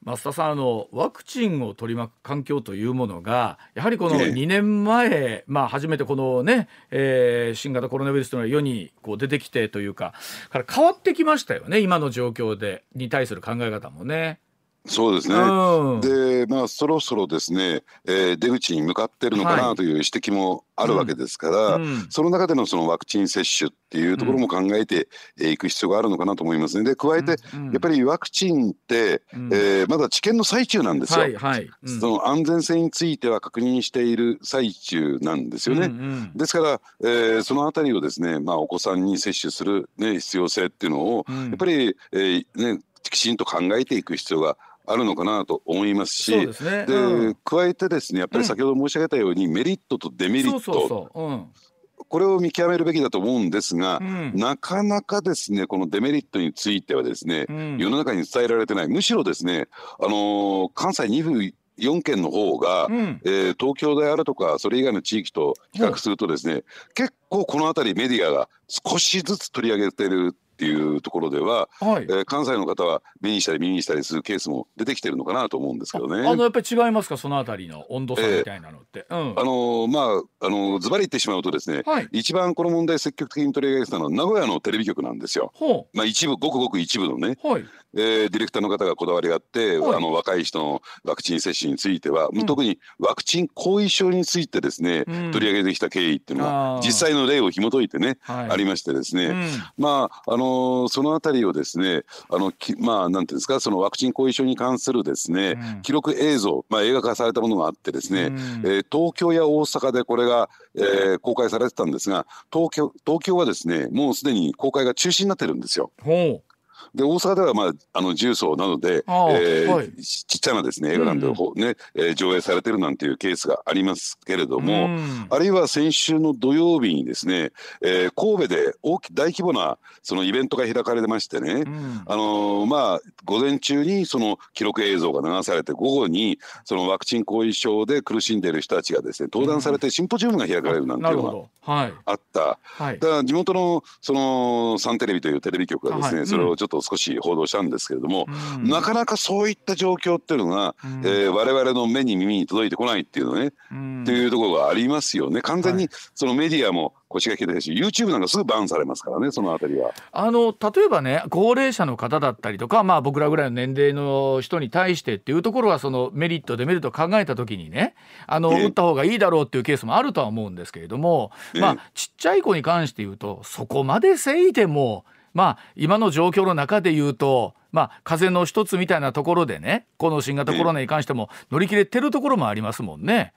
増田さんあのワクチンを取り巻く環境というものがやはりこの2年前、えまあ、初めてこのね、えー、新型コロナウイルスというのが世にこう出てきてというかから変わってきましたよね今の状況でに対する考え方もね。
そうですね、うん、でまあそろそろですね、えー、出口に向かってるのかなという指摘もあるわけですから、はいうん、その中でのそのワクチン接種っていうところも考えていく必要があるのかなと思いますね。で加えて、やっぱりワクチンって、うん、えー、まだ治験の最中なんですよ、はいはい。その安全性については確認している最中なんですよね。うんうん、ですから、えー、そのあたりをですね、まあ、お子さんに接種する、ね、必要性っていうのを、やっぱり、えーね、きちんと考えていく必要があるのかなと思いますしで、ね。うん、加えてですねやっぱり先ほど申し上げたように、うん、メリットとデメリット。これを見極めるべきだと思うんですが、うん、なかなかですねこのデメリットについてはですね、世の中に伝えられてない。むしろですね、あのー、関西2府4県の方が、うん、えー、東京であるとかそれ以外の地域と比較するとですね、結構この辺りメディアが少しずつ取り上げてるっていうところでは、はい、えー、関西の方は目にしたり耳にしたりするケースも出てきてるのかなと思うんですけどね。
あのやっぱり違いますか？そのあたりの温度差みたいなのって。えーうん、
あのー、まああのズバリ言ってしまうとですね、はい、一番この問題積極的に取り上げてたのは名古屋のテレビ局なんですよ。まあ一部ごくごく一部のね、はい、えー、ディレクターの方がこだわりがあって、はい、あの若い人のワクチン接種については、うん、特にワクチン後遺症についてですね、うん、取り上げてきた経緯っていうのは実際の例を紐解いてね、ありましてですね、うん、まああのー、そのあたりをですねあのまあなんていうんですかそのワクチン後遺症に関するですね、うん、記録映像、まあ、映画化されたものがあってですね、うん、えー、東京や大阪でこれが、えー、公開されてたんですが東京東京はですねもうすでに公開が中止になってるんですよ。で大阪では、まあ、あの重曹などで、えーはい、ちっちゃなですね映画館で、うん、ねえー、上映されてるなんていうケースがありますけれども、うん、あるいは先週の土曜日にですね、えー、神戸で大き大規模なそのイベントが開かれてましてね、うん、あのー、まあ午前中にその記録映像が流されて午後にそのワクチン後遺症で苦しんでいる人たちがですね登壇されてシンポジウムが開かれるなんていうのがあった。はい、だから地元のそのサンテレビというテレビ局がですね、はい、それをちょっと少し報道したんですけれども、うん、なかなかそういった状況っていうのが、うん、えー、我々の目に耳に届いてこないっていうのね、うん、っていうところがありますよね。完全にそのメディアも腰が引けてるし YouTube なんかすぐバンされますからねそのあたりは。
あの例えばね高齢者の方だったりとか、まあ、僕らぐらいの年齢の人に対してっていうところはそのメリットデメリットを考えた時にねあの、打った方がいいだろうっていうケースもあるとは思うんですけれども、まあちっちゃい子に関して言うとそこまでせいてもまあ今の状況の中で言うとまあ風の一つみたいなところでねこの新型コロナに関しても乗り切れてるところもありますもんね。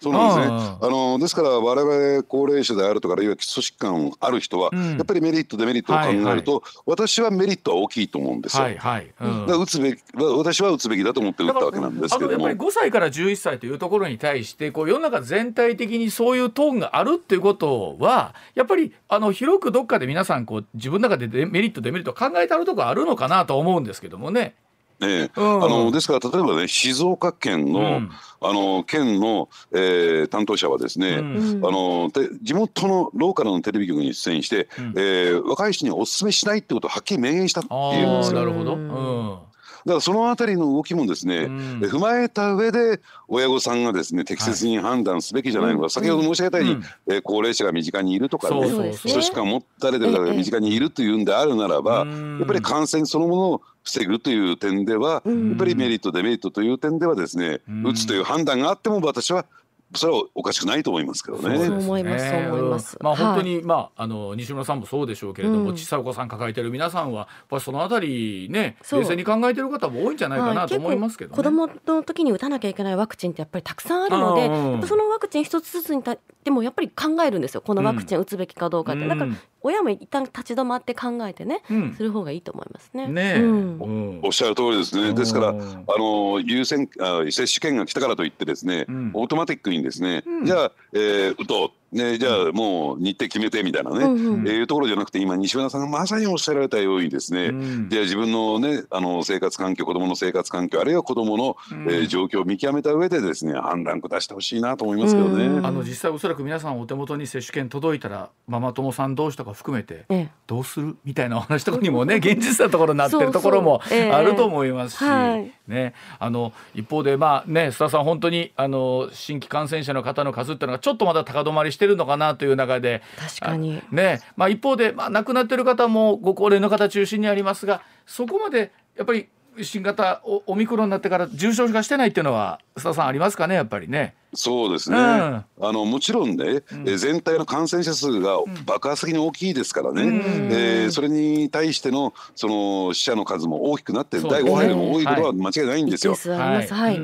そうなんですね。あのですから我々高齢者であるとかあるいは基礎疾患ある人は、うん、やっぱりメリットデメリットを考えると、はいはい、私はメリットは大きいと思うんですよ。はいはいうん、打つべき私は打つべきだと思って打ったわけなんですけども。やっぱ
り5歳から11歳というところに対してこう世の中全体的にそういうトーンがあるっていうことはやっぱりあの広くどっかで皆さんこう自分の中でメリットデメリット考えてあるところあるのかなと思うんですけどもね。
ね、うん、あのですから例えばね静岡県の、うん、あの県の、えー、担当者はですね、うん、あので地元のローカルのテレビ局に出演して、うん、えー、若い人にお勧めしないってことをはっきり明言したっていう。んですよ。なるほど、うんからそのあたりの動きもですね、うん、踏まえた上で親御さんがですね適切に判断すべきじゃないのか、はい、先ほど申し上げたように、うん、え高齢者が身近にいるとかね基礎疾患を持たれてる方が身近にいるというんであるならば、やっぱり感染そのものを防ぐという点では、やっぱりメリットデメリットという点ではですね、打つという判断があっても私はそれはおかしくないと思いますけどね。
そう思います。そう思います。
まあ本当に、はい、まああの西村さんもそうでしょうけれども、うん、小さいお子さん抱えてる皆さんはやっぱりそのあたりね冷静に考えてる方も多いんじゃないかなと思いますけど、ね、
子供の時に打たなきゃいけないワクチンってやっぱりたくさんあるので、うん、そのワクチン一つずつにたでもやっぱり考えるんですよ。このワクチン打つべきかどうかって。うん、だから親も一旦立ち止まって考えてね、うん、する方がいいと思いますね。
ね、
うん、おっしゃる通りですね。ですからあの優先あ接種券が来たからといってですね、オートマティックにですね、じゃあ、えー、打とうね、じゃあもう日程決めてみたいなね、うんうん、えー、いうところじゃなくて今西村さんがまさにおっしゃられたようにですね、うん、じゃあ自分のねあの生活環境子どもの生活環境あるいは子どもの、うん、えー、状況を見極めた上でですね判断下してほしいなと思いますけどね、うん、
あの実際おそらく皆さんお手元に接種券届いたらママ友さん同士とか含めてどうするみたいなお話とかにもね 現実なところになってるところもあると思いますし、そうそう。えー、ね、あの一方でまあね須田さん本当にあの新規感染者の方の数っていうのがちょっとまだ高止まりしてるのかなという中で
確かに。
ね。まあ、一方で、まあ、亡くなっている方もご高齢の方中心にありますがそこまでやっぱり新型オミクロンになってから重症化してないっていうのは須田さんありますかねやっぱりね。
そうですね、うん、あのもちろんね、うん、全体の感染者数が爆発的に大きいですからね、うん、えー、それに対してのその死者の数も大きくなって第5波よりも多いことは間違いないんですよ。
はい、はい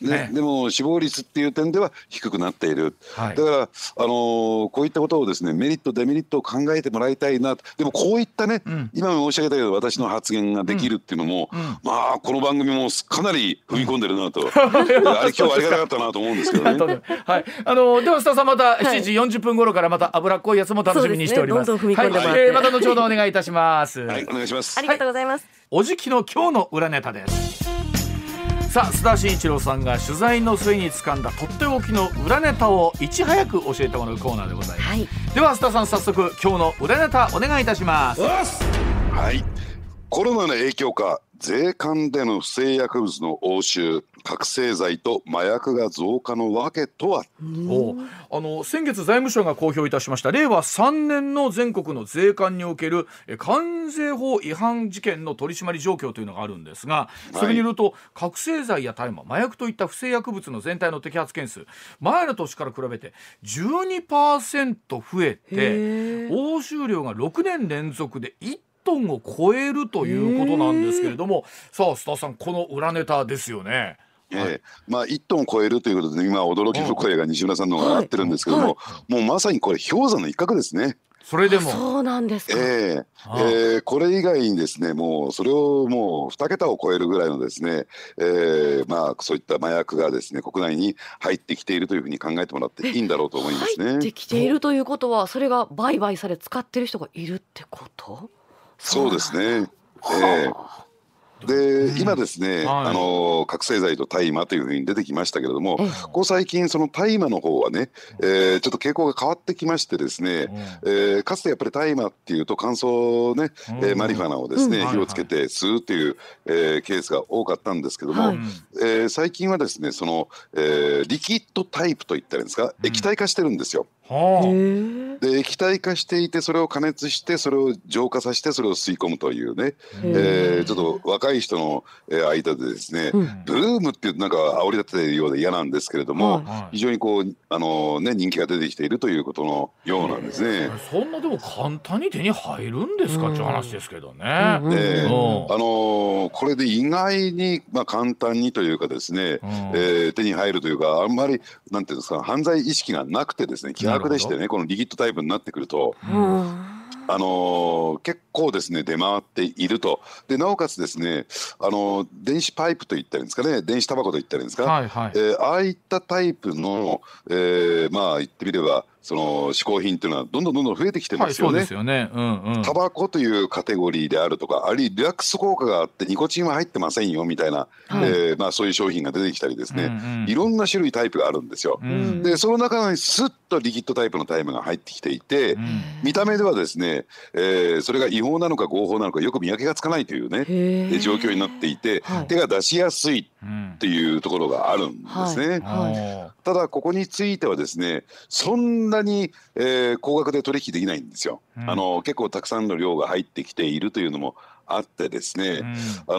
ね、でも死亡率っていう点では低くなっている、はい、だから、あのー、こういったことをですねメリットデメリットを考えてもらいたいな。でもこういったね、うん、今申し上げたような私の発言ができるっていうのも、うん。うん、まあこの番組もかなり踏み込んでるなと、あれ今日ありがたかったなと思うんですけどね。
はい、あのー、では須田さんまた7時40分頃からまた脂っこいやつも楽しみにしております。
すね、はい、
えー、また後ほどお願いいたします。
はい、お願いします。
ありがとうございます。
おじきの今日の裏ネタです。さあ須田慎一郎さんが取材の末に掴んだとっておきの裏ネタをいち早く教えてもらうコーナーでございます、はい、では須田さん早速今日の裏ネタお願いいたします。
はいコロナの影響か税関での不正薬物の押収覚醒剤と麻薬が増加のわけとは？
おあの先月財務省が公表いたしました。令和3年の全国の税関における関税法違反事件の取り締まり状況というのがあるんですがそれによると、はい、覚醒剤や大麻麻薬といった不正薬物の全体の摘発件数前の年から比べて12%増えて押収量が6年連続で1トンを超えるということなんですけれどもさあ須田さんこの裏ネタですよね。
えー、まあ1トン超えるということで今驚きの声が西村さんの方が上がってるんですけども、もうまさにこれ氷山の一角ですね。
それでも。
そうなんですか、
えーえー、これ以外にですねもうそれをもう2桁を超えるぐらいのですね、えー、まあそういった麻薬がですね国内に入ってきているというふうに考えてもらっていいんだろうと思いますね。
入ってきているということはそれが売買され使ってる人がいるってこと？
そうですね。えーで、今ですね、はい、あの覚醒剤と大麻というふうに出てきましたけれども、ここ最近その大麻の方はね、えー、ちょっと傾向が変わってきましてですね、えー、かつてやっぱり大麻っていうと乾燥ね、えー、マリファナをですね、火をつけて吸うっていう、えー、ケースが多かったんですけども、はい、えー、最近はですねその、えー、リキッドタイプといったらいいんですか液体化してるんですよ。はあ、で液体化していてそれを加熱してそれを浄化させてそれを吸い込むというね、えー、ちょっと若い人の間でですね、うん、ブームっていうなんか煽り立てているようで嫌なんですけれども、はい、非常にこうあの、ね、人気が出てきているということのようなんですね。
そんなでも簡単に手に入るんですかっていう話ですけどね。あ
のこれで意外に、まあ、簡単にというかですね、うん、えー、手に入るというかあんまりなんていうんですか犯罪意識がなくてですね気楽でしてね。このリキッドタイプになってくると。あのー、結構ですね出回っていると。でなおかつですね、あのー、電子パイプといったらいいんですかね。電子タバコといったらいいんですか、はいはい、えー、ああいったタイプの、えー、まあ言ってみればその嗜好品っていうのはどんどんどんどん増えてきて
はい、
ますよね。
そうですよね。うんうん。
タバコというカテゴリーであるとかあるいはリラックス効果があってニコチンは入ってませんよみたいな、
はい
えーまあ、そういう商品が出てきたりですね、
うんうん
いろんな種類タイプがあるんですよ。
うん
でその中にスッとリキッドタイプのタイムが入ってきていて、
うん
見た目ではですね、えーそれが違法なのか合法なのかよく見分けがつかないというね状況になっていて、
はい
手が出しやすい
うん
っていうところがあるんですね。
はい
お
ただここについてはですねそんなに、えー高額で取引できないんですよ、
うん。
あの結構たくさんの量が入ってきているというのもあってですね、
うん。
あの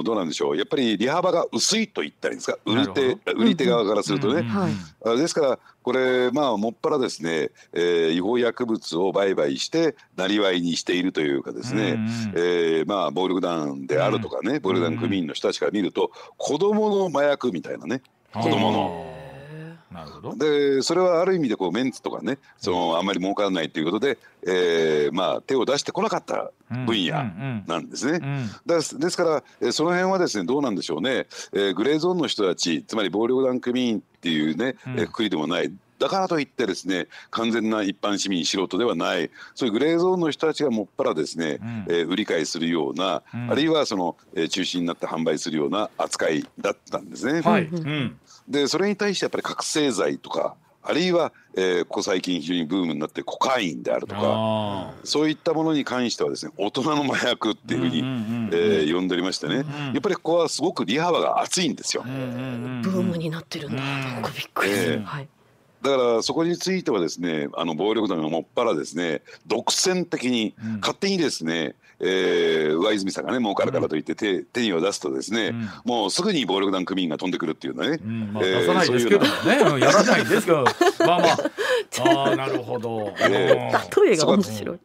ーどうなんでしょう。やっぱり利幅が薄いと言ったらいいんですか？売り手売り手側からするとね、
うん
はい。
あですからこれまあもっぱらですね、えー違法薬物を売買してなりわいにしているというかですね、
うんうん
えーまあ暴力団であるとかね、暴力団組員の人たちから見ると子供の麻薬みたいなね。子供の。
なるほど。
でそれはある意味でこうメンツとかねそのあんまり儲からないということで、えーまあ、手を出してこなかった分野なんですね。
うん。
ですですから、えーその辺はですねどうなんでしょうね、えーグレーゾーンの人たちつまり暴力団組員っていうね、
うん。
えーくくりでもない。だからといってですね完全な一般市民素人ではない。そういうグレーゾーンの人たちがもっぱらですね、
うん。
えー売り買いするような、
うん。
あるいはその、えー中心になって販売するような扱いだったんですね。
はい。
うん。
うん
でそれに対してやっぱり覚醒剤とかあるいは、えーここ最近非常にブームになってコカインであるとか
あ
そういったものに関してはですね大人の麻薬っていうふうに、
う
えー呼んでおりましてね、
ん
やっぱりここはすごく利幅が厚いんですよ。
ブームになってるんだ。な。んかびっくり。す
ええ
る。はい。
だからそこについてはですねあの暴力団がもっぱらですね独占的に、
うん。
勝手にですね、えー上泉さんがね儲かるからといって手,、手にを出すとですね、
うん。
もうすぐに暴力団組員が飛んでくるっていうのはね、
うん。まあ、
えー
出さないですけどもね、うんやらないですけど、まあまあ、ああ、なるほど。
え
例えが面白い。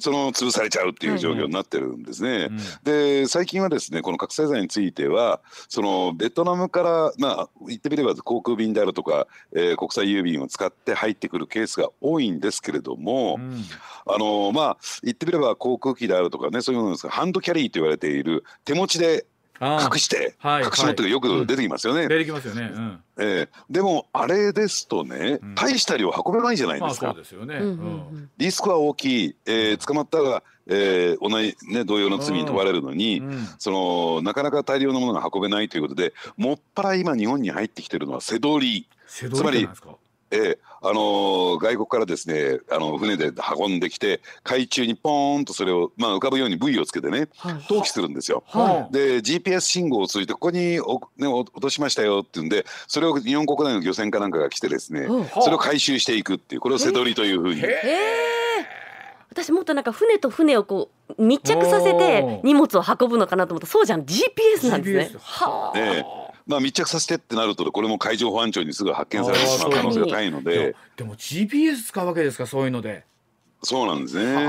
その潰されちゃうっていう状況になってるんですね。
うん。
で最近はですねこの覚醒剤についてはそのベトナムからまあ言ってみれば航空便であるとか、えー国際郵便を使って入ってくるケースが多いんですけれども、
うん。
あのまあ言ってみれば航空機であるとかねそういうものですがハンドキャリーと言われている手持ちで
あ
隠して
はい
隠し持ってがよく出てきますよね。
あ出てきますよね。うん。
えーでもあれですとね、
うん。
大した量運べないじゃない
まあ、
ですか。
そうですよね。
うんうんう
うん。
ん
リスクは大きい、えー捕まったら、えー同じ、ね、同様の罪に問われるのに、
うん。
そのなかなか大量のものが運べないということでもっぱら今日本に入ってきてるのは瀬取り、
瀬戸内なんですか。
えーあのー外国からですねあの船で運んできて海中にポーンとそれを、まあ、浮かぶようにブイをつけてね
はい。
投棄するんですよ。
は
で GPS 信号を通じてここにお、ね、お落としましたよっていうんでそれを日本国内の漁船かなんかが来てですね
うん
それを回収していくっていうこれを瀬取りというふうに。
へ
ええ。私もっとなんか船と船をこう密着させて荷物を運ぶのかなと思ったらそうじゃん GPS なんですね。
はあ。
ええまあ、密着させてってなるとこれも海上保安庁にすぐ発見されてしまう可能性が高いので
でも GPS 使うわけですかそういうので。
そうなんですね。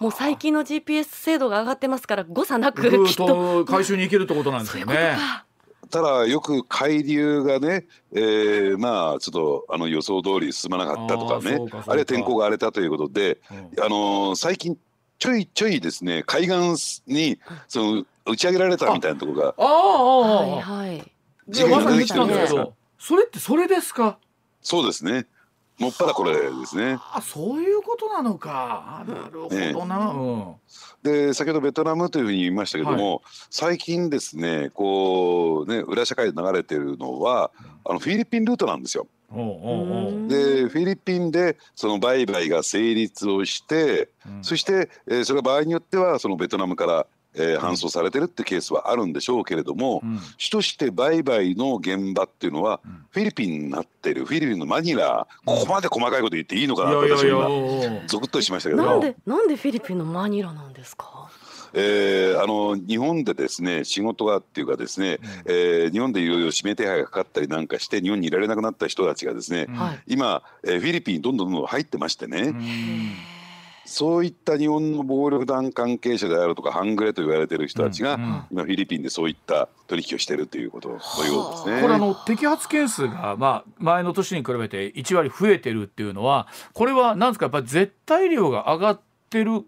もう最近の GPS 精度が上がってますから誤差なくきっと
と回収に行けるってことなんです
そういうこと
よね。
か。
ただよく海流がね、えーまあちょっとあの予想通り進まなかったとかねあるいは天候が荒れたということで、
うん
あのー最近ちょいちょいですね海岸にその打ち上げられたみたいなところが
ああああ
はい。はい。
じゃあまさに来たんですけ
ね
ど、それってそれですか？
そうですねもっぱらこれですね。
あそういうことなのか。あなるほどな。うん。
で先ほどベトナムというふうに言いましたけども、最近ですねこうね裏社会で流れてるのはあのフィリピンルートなんですよ。でフィリピンでその売買が成立をして、
うん
そして、えーそれが場合によってはそのベトナムから、えー搬送されてるってケースはあるんでしょうけれども、
うん。
主として売買の現場っていうのは
うん。
フィリピンになってるフィリピンのマニラここまで細かいこと言っていいのかなと私今ゾクッとしましたけど。
なんでなんでフィリピンのマニラなんですか？
えーあの日本でですね仕事がっていうかですね、えー日本でいろいろ指名手配がかかったりなんかして日本にいられなくなった人たちがですね。今、えーフィリピンにどんどんどんどん入ってましてね、
うん
そういった日本の暴力団関係者であるとか半グレと言われている人たちが、今フィリピンでそういった取引をしているということのようですね。
これあの摘発件数がまあ前の年に比べて1割増えてるっていうのはこれはなんですかやっぱり絶対量が上がってる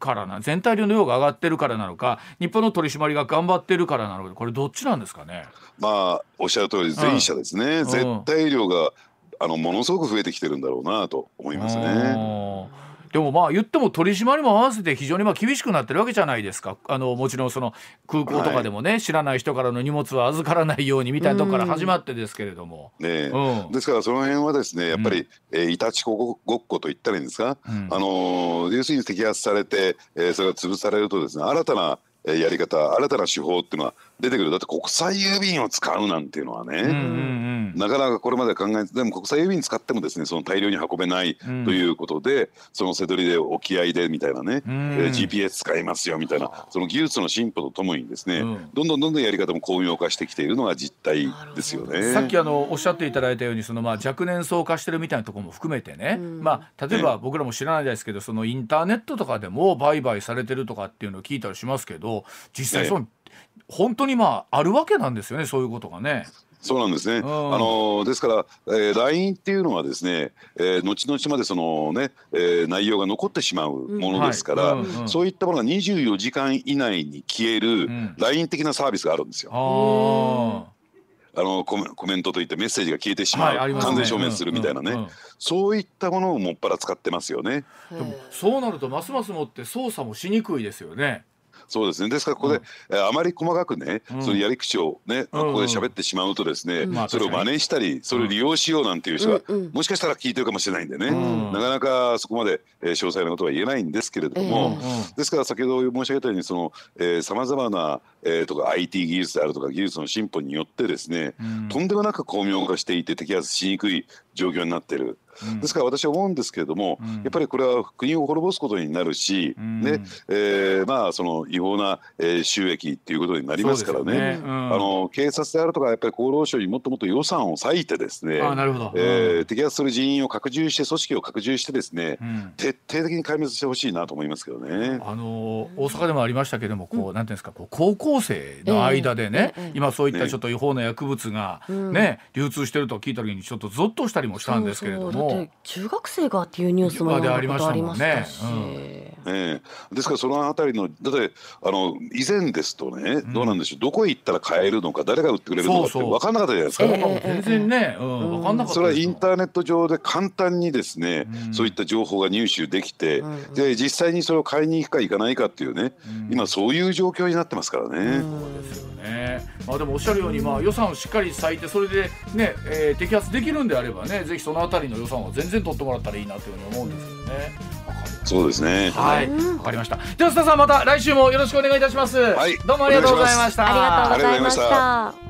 からな全体量の量が上がってるからなのか日本の取り締まりが頑張ってるからなのかこれどっちなんですかね？
まあおっしゃる通り前者ですね、
ん
絶対量があのものすごく増えてきてるんだろうなと思いますね。
でもまあ言っても取り締まりも合わせて非常にまあ厳しくなってるわけじゃないですか。あのもちろんその空港とかでもね、はい、知らない人からの荷物は預からないようにみたいなとこから始まってですけれども。
ねうん、ですからその辺はですねやっぱり、うん、えー、いたちごっこと言ったらいいんですか、うん、あの要するに摘発されて、えー、それが潰されるとですね新たなやり方新たな手法っていうのは出てくる。だって国際郵便を使うなんていうのはね、うんうん、なかなかこれまで考えてでも国際郵便使ってもですねその大量に運べないということで、うん、その瀬取りで沖合でみたいなね、うん、えー、GPS 使いますよみたいなその技術の進歩とともにですね、うん、どんどんどんどんやり方も巧妙化してきているのが実態ですよね。
さっきあのおっしゃっていただいたようにそのまあ若年層化してるみたいなところも含めてね、まあ例えば僕らも知らないですけど、そのインターネットとかでも売買されてるとかっていうのを聞いたりしますけど実際その、本当にまああるわけなんですよねそういうことがね。
そうなんですね。あのですから、えー、LINE っていうのはですね、えー、後々までそのね、えー、内容が残ってしまうものですから、うんはいうんうん、そういったものが24時間以内に消える LINE 的なサービスがあるんですよ。あのコメントといってメッセージが消えてしまう、はいね、完全証明するみたいなね、うんうんうん、そういったものをもっぱら使ってますよね。
でもそうなるとますますもって操作もしにくいですよね。
そうですね。ですからここで、うん、あまり細かくね、うん、そのやり口をね、ここで喋ってしまうとですね、うん、それを真似したりそれを利用しようなんていう人が、もしかしたら聞いてるかもしれないんでね、なかなかそこまで、えー、詳細なことは言えないんですけれども、ですから先ほど申し上げたようにそのさまざまな、えー、とか IT 技術であるとか技術の進歩によってですね、とんでもなく巧妙化していて摘発しにくい状況になってる。ですから私は思うんですけれども、うん、やっぱりこれは国を滅ぼすことになるし、うん、ねえー、まあその違法な、えー、収益っていうことになりますからね、ね。うん、あの警察であるとかやっぱり厚労省にもっともっと予算を割いてですね
あなるほど、
えー、摘発する人員を拡充して組織を拡充してですね、徹底的に壊滅してほしいなと思いますけどね。
あの大阪でもありましたけどもこう、なんていうんですかこう高校生の間でね、えー、今そういったちょっと違法な薬物がね、流通してると聞いた時にちょっとゾッとしたりもしたんですけれども。
中学生がっていうニュースもありましたもんね。
えー、ですからそのあたりのだってあの以前ですとね、うん、どうなんでしょう。どこへ行ったら買えるのか誰が売ってくれるのかって分かんなかったじゃないですか。
全然ね、うん、分かんなかった
それはインターネット上で簡単にですね、うん、そういった情報が入手できて、で実際にそれを買いに行くか行かないかっていうね、今そういう状況になってますからね。
そうですよね。まあでもおっしゃるようにまあ予算をしっかり割いてそれでね、えー、摘発できるんであればねぜひそのあたりの予算は全然取ってもらったらいいなというふうに思うんですけどね。
そうですね。
はい、わかりました。では須田さんまた来週もよろしくお願いいたします。はい、どうもありがとうございました。
ありがとうございました。